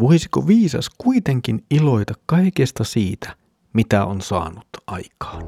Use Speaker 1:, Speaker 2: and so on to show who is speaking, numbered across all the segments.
Speaker 1: voisiko viisas kuitenkin iloita kaikesta siitä, mitä on saanut aikaan?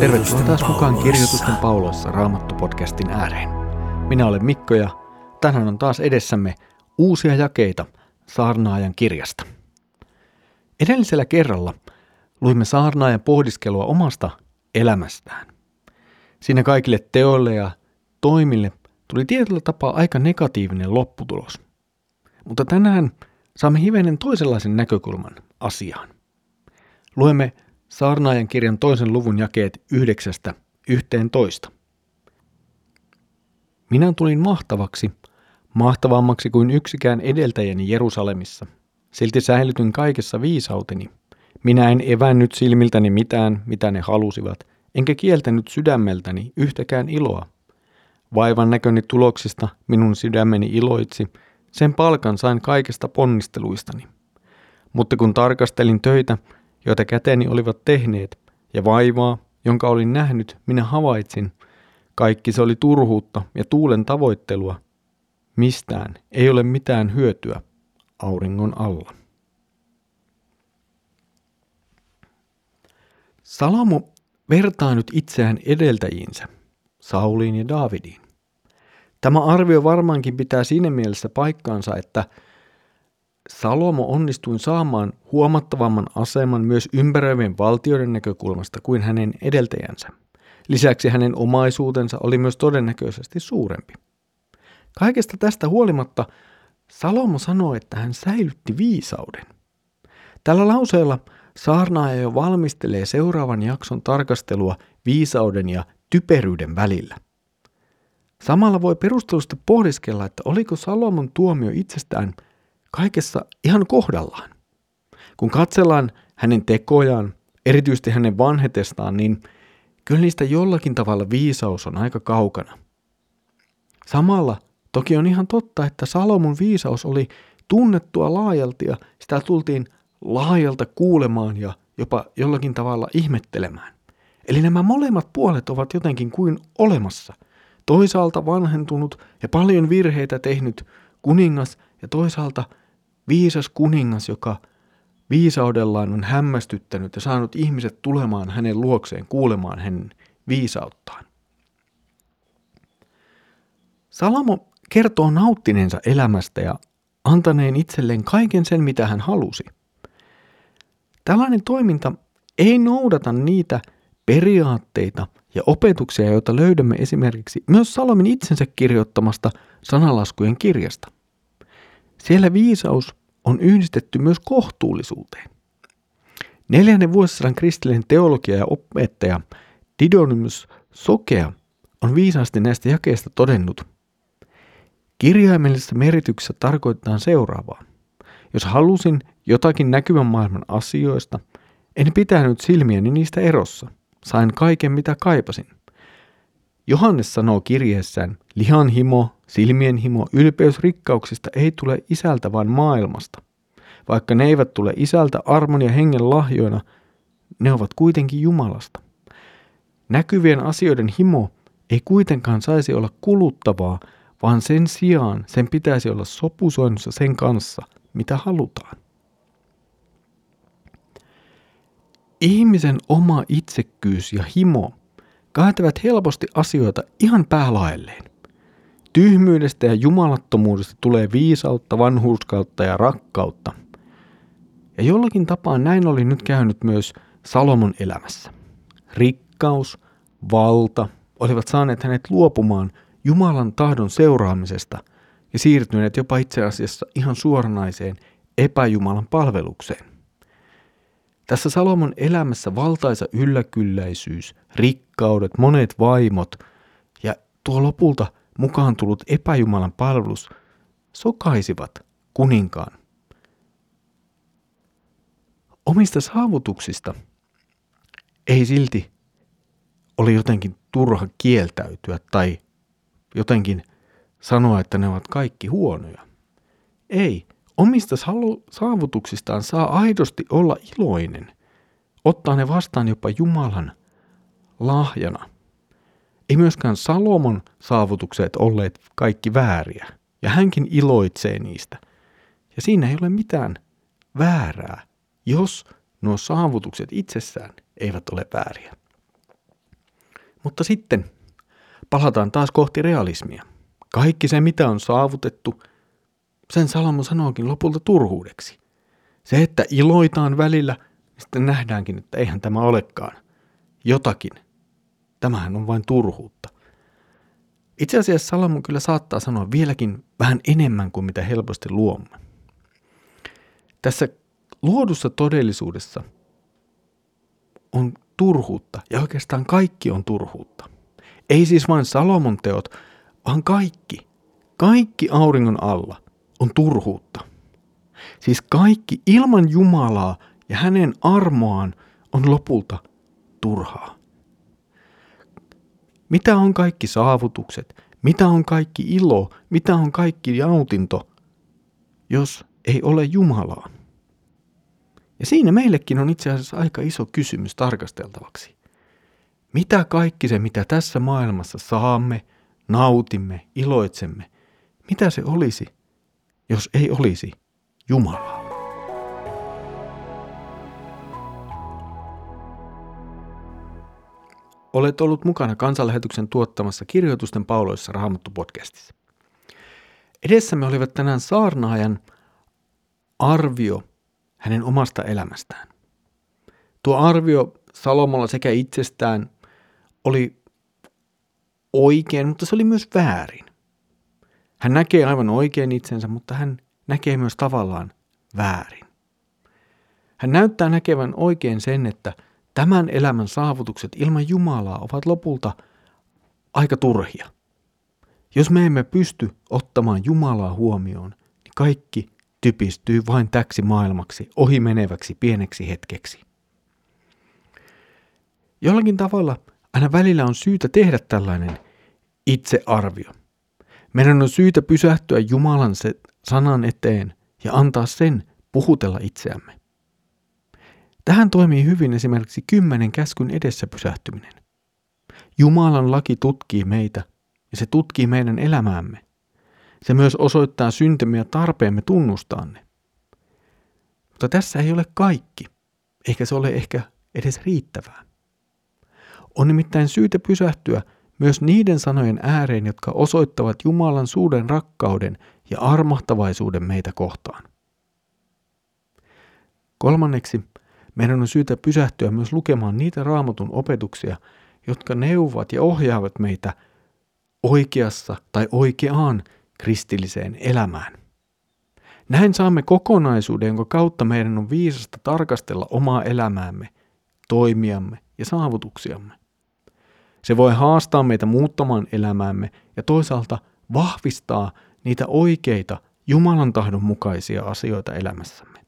Speaker 1: Tervetuloa taas mukaan Kirjoitusten pauloissa Raamattu-podcastin ääreen. Minä olen Mikko ja tänään on taas edessämme uusia jakeita Saarnaajan kirjasta. Edellisellä kerralla luimme Saarnaajan pohdiskelua omasta elämästään. Siinä kaikille teoille ja toimille tuli tietyllä tapaa aika negatiivinen lopputulos. Mutta tänään saamme hivenen toisenlaisen näkökulman asiaan. Luemme Saarnaajan kirjan toisen luvun jakeet yhdeksästä yhteen toista. Minä tulin mahtavaksi, mahtavammaksi kuin yksikään edeltäjäni Jerusalemissa. Silti säilytyn kaikessa viisauteni. Minä en evännyt silmiltäni mitään, mitä ne halusivat, enkä kieltänyt sydämeltäni yhtäkään iloa. Vaivan näköni tuloksista minun sydämeni iloitsi, sen palkan sain kaikesta ponnisteluistani. Mutta kun tarkastelin töitä, joita käteni olivat tehneet, ja vaivaa, jonka olin nähnyt, minä havaitsin. Kaikki se oli turhuutta ja tuulen tavoittelua. Mistään ei ole mitään hyötyä auringon alla. Salomo vertaa nyt itseään edeltäjiinsä, Sauliin ja Daavidiin. Tämä arvio varmaankin pitää siinä mielessä paikkaansa, että – Salomo onnistui saamaan huomattavamman aseman myös ympäröivien valtioiden näkökulmasta kuin hänen edeltäjänsä. Lisäksi hänen omaisuutensa oli myös todennäköisesti suurempi. Kaikesta tästä huolimatta Salomo sanoi, että hän säilytti viisauden. Tällä lauseella saarnaaja jo valmistelee seuraavan jakson tarkastelua viisauden ja typeryyden välillä. Samalla voi perustelusta pohdiskella, että oliko Salomon tuomio itsestään – kaikessa ihan kohdallaan. Kun katsellaan hänen tekojaan, erityisesti hänen vanhetestaan, niin kyllä niistä jollakin tavalla viisaus on aika kaukana. Samalla toki on ihan totta, että Salomon viisaus oli tunnettua laajalti ja sitä tultiin laajalta kuulemaan ja jopa jollakin tavalla ihmettelemään. Eli nämä molemmat puolet ovat jotenkin kuin olemassa. Toisaalta vanhentunut ja paljon virheitä tehnyt kuningas ja toisaalta viisas kuningas, joka viisaudellaan on hämmästyttänyt ja saanut ihmiset tulemaan hänen luokseen kuulemaan hänen viisauttaan. Salamo kertoo nauttineensa elämästä ja antaneen itselleen kaiken sen, mitä hän halusi. Tällainen toiminta ei noudata niitä periaatteita ja opetuksia, joita löydämme esimerkiksi myös Salomin itsensä kirjoittamasta sanalaskujen kirjasta. Siellä viisaus on yhdistetty myös kohtuullisuuteen. Neljännen vuosisadan kristillinen teologia ja opettaja Didonimus Sokea on viisaasti näistä jakeista todennut. Kirjaimellisessä merityksessä tarkoittaa seuraavaa. Jos halusin jotakin näkyvän maailman asioista, en pitänyt silmiäni niistä erossa. Sain kaiken mitä kaipasin. Johannes sanoo kirjeessään, lihan himo, silmien himo, ylpeys rikkauksista ei tule isältä vaan maailmasta. Vaikka ne eivät tule isältä armon ja hengen lahjoina, ne ovat kuitenkin Jumalasta. Näkyvien asioiden himo ei kuitenkaan saisi olla kuluttavaa, vaan sen sijaan sen pitäisi olla sopusoinnussa sen kanssa, mitä halutaan. Ihmisen oma itsekkyys ja himo kääntävät helposti asioita ihan päälaelleen. Tyhmyydestä ja jumalattomuudesta tulee viisautta, vanhuuskautta ja rakkautta. Ja jollakin tapaa näin oli nyt käynyt myös Salomon elämässä. Rikkaus, valta olivat saaneet hänet luopumaan Jumalan tahdon seuraamisesta ja siirtyneet jopa itse asiassa ihan suoranaiseen epäjumalan palvelukseen. Tässä Salomon elämässä valtaisa ylläkylläisyys, rikkaudet, monet vaimot ja tuo lopulta mukaan tullut epäjumalan palvelus sokaisivat kuninkaan. Omista saavutuksista ei silti ole jotenkin turha kieltäytyä tai jotenkin sanoa, että ne ovat kaikki huonoja. Ei, omista saavutuksistaan saa aidosti olla iloinen. Ottaa ne vastaan jopa Jumalan lahjana. Ei myöskään Salomon saavutukset olleet kaikki vääriä, ja hänkin iloitsee niistä. Ja siinä ei ole mitään väärää, jos nuo saavutukset itsessään eivät ole vääriä. Mutta sitten palataan taas kohti realismia. Kaikki se, mitä on saavutettu, sen Salomo sanookin lopulta turhuudeksi. Se, että iloitaan välillä, niin sitten nähdäänkin, että eihän tämä olekaan jotakin. Tämähän on vain turhuutta. Itse asiassa Salomo kyllä saattaa sanoa vieläkin vähän enemmän kuin mitä helposti luomme. Tässä luodussa todellisuudessa on turhuutta ja oikeastaan kaikki on turhuutta. Ei siis vain Salomon teot, vaan kaikki, kaikki auringon alla on turhuutta. Siis kaikki ilman Jumalaa ja hänen armoaan on lopulta turhaa. Mitä on kaikki saavutukset? Mitä on kaikki ilo? Mitä on kaikki jautinto, jos ei ole Jumalaa? Ja siinä meillekin on itse asiassa aika iso kysymys tarkasteltavaksi. Mitä kaikki se, mitä tässä maailmassa saamme, nautimme, iloitsemme, mitä se olisi, jos ei olisi Jumalaa? Olet ollut mukana kansanlähetyksen tuottamassa kirjoitusten pauloissa Raamattu-podcastissa. Edessämme olivat tänään saarnaajan arvio hänen omasta elämästään. Tuo arvio Salomolla sekä itsestään oli oikein, mutta se oli myös väärin. Hän näkee aivan oikein itsensä, mutta hän näkee myös tavallaan väärin. Hän näyttää näkevän oikein sen, että tämän elämän saavutukset ilman Jumalaa ovat lopulta aika turhia. Jos me emme pysty ottamaan Jumalaa huomioon, niin kaikki typistyy vain täksi maailmaksi, ohimeneväksi pieneksi hetkeksi. Jollakin tavalla aina välillä on syytä tehdä tällainen itsearvio. Meidän on syytä pysähtyä Jumalan se sanan eteen ja antaa sen puhutella itseämme. Tähän toimii hyvin esimerkiksi kymmenen käskyn edessä pysähtyminen. Jumalan laki tutkii meitä ja se tutkii meidän elämäämme. Se myös osoittaa syntymme ja tarpeemme tunnustaa ne. Mutta tässä ei ole kaikki, eikä se ole ehkä edes riittävää. On nimittäin syytä pysähtyä myös niiden sanojen ääreen, jotka osoittavat Jumalan suuden rakkauden ja armahtavaisuuden meitä kohtaan. Kolmanneksi, meidän on syytä pysähtyä myös lukemaan niitä raamatun opetuksia, jotka neuvovat ja ohjaavat meitä oikeassa tai oikeaan kristilliseen elämään. Näin saamme kokonaisuuden, jonka kautta meidän on viisasta tarkastella omaa elämäämme, toimiamme ja saavutuksiamme. Se voi haastaa meitä muuttamaan elämäämme ja toisaalta vahvistaa niitä oikeita Jumalan tahdon mukaisia asioita elämässämme.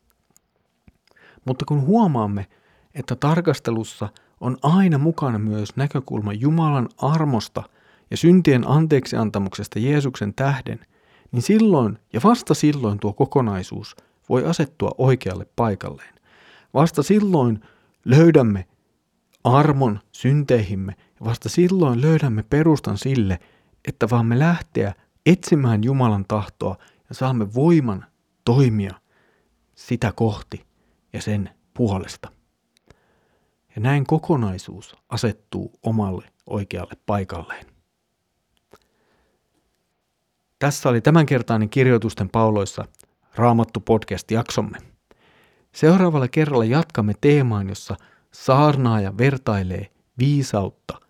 Speaker 1: Mutta kun huomaamme, että tarkastelussa on aina mukana myös näkökulma Jumalan armosta – ja syntien anteeksiantamuksesta Jeesuksen tähden, niin silloin ja vasta silloin tuo kokonaisuus voi asettua oikealle paikalleen. Vasta silloin löydämme armon synteihimme vasta silloin löydämme perustan sille, että vaamme lähteä etsimään Jumalan tahtoa ja saamme voiman toimia sitä kohti ja sen puolesta. Ja näin kokonaisuus asettuu omalle oikealle paikalleen. Tässä oli tämänkertainen kirjoitusten pauloissa Raamattu podcast-jaksomme. Seuraavalla kerralla jatkamme teemaan, jossa saarnaaja vertailee viisautta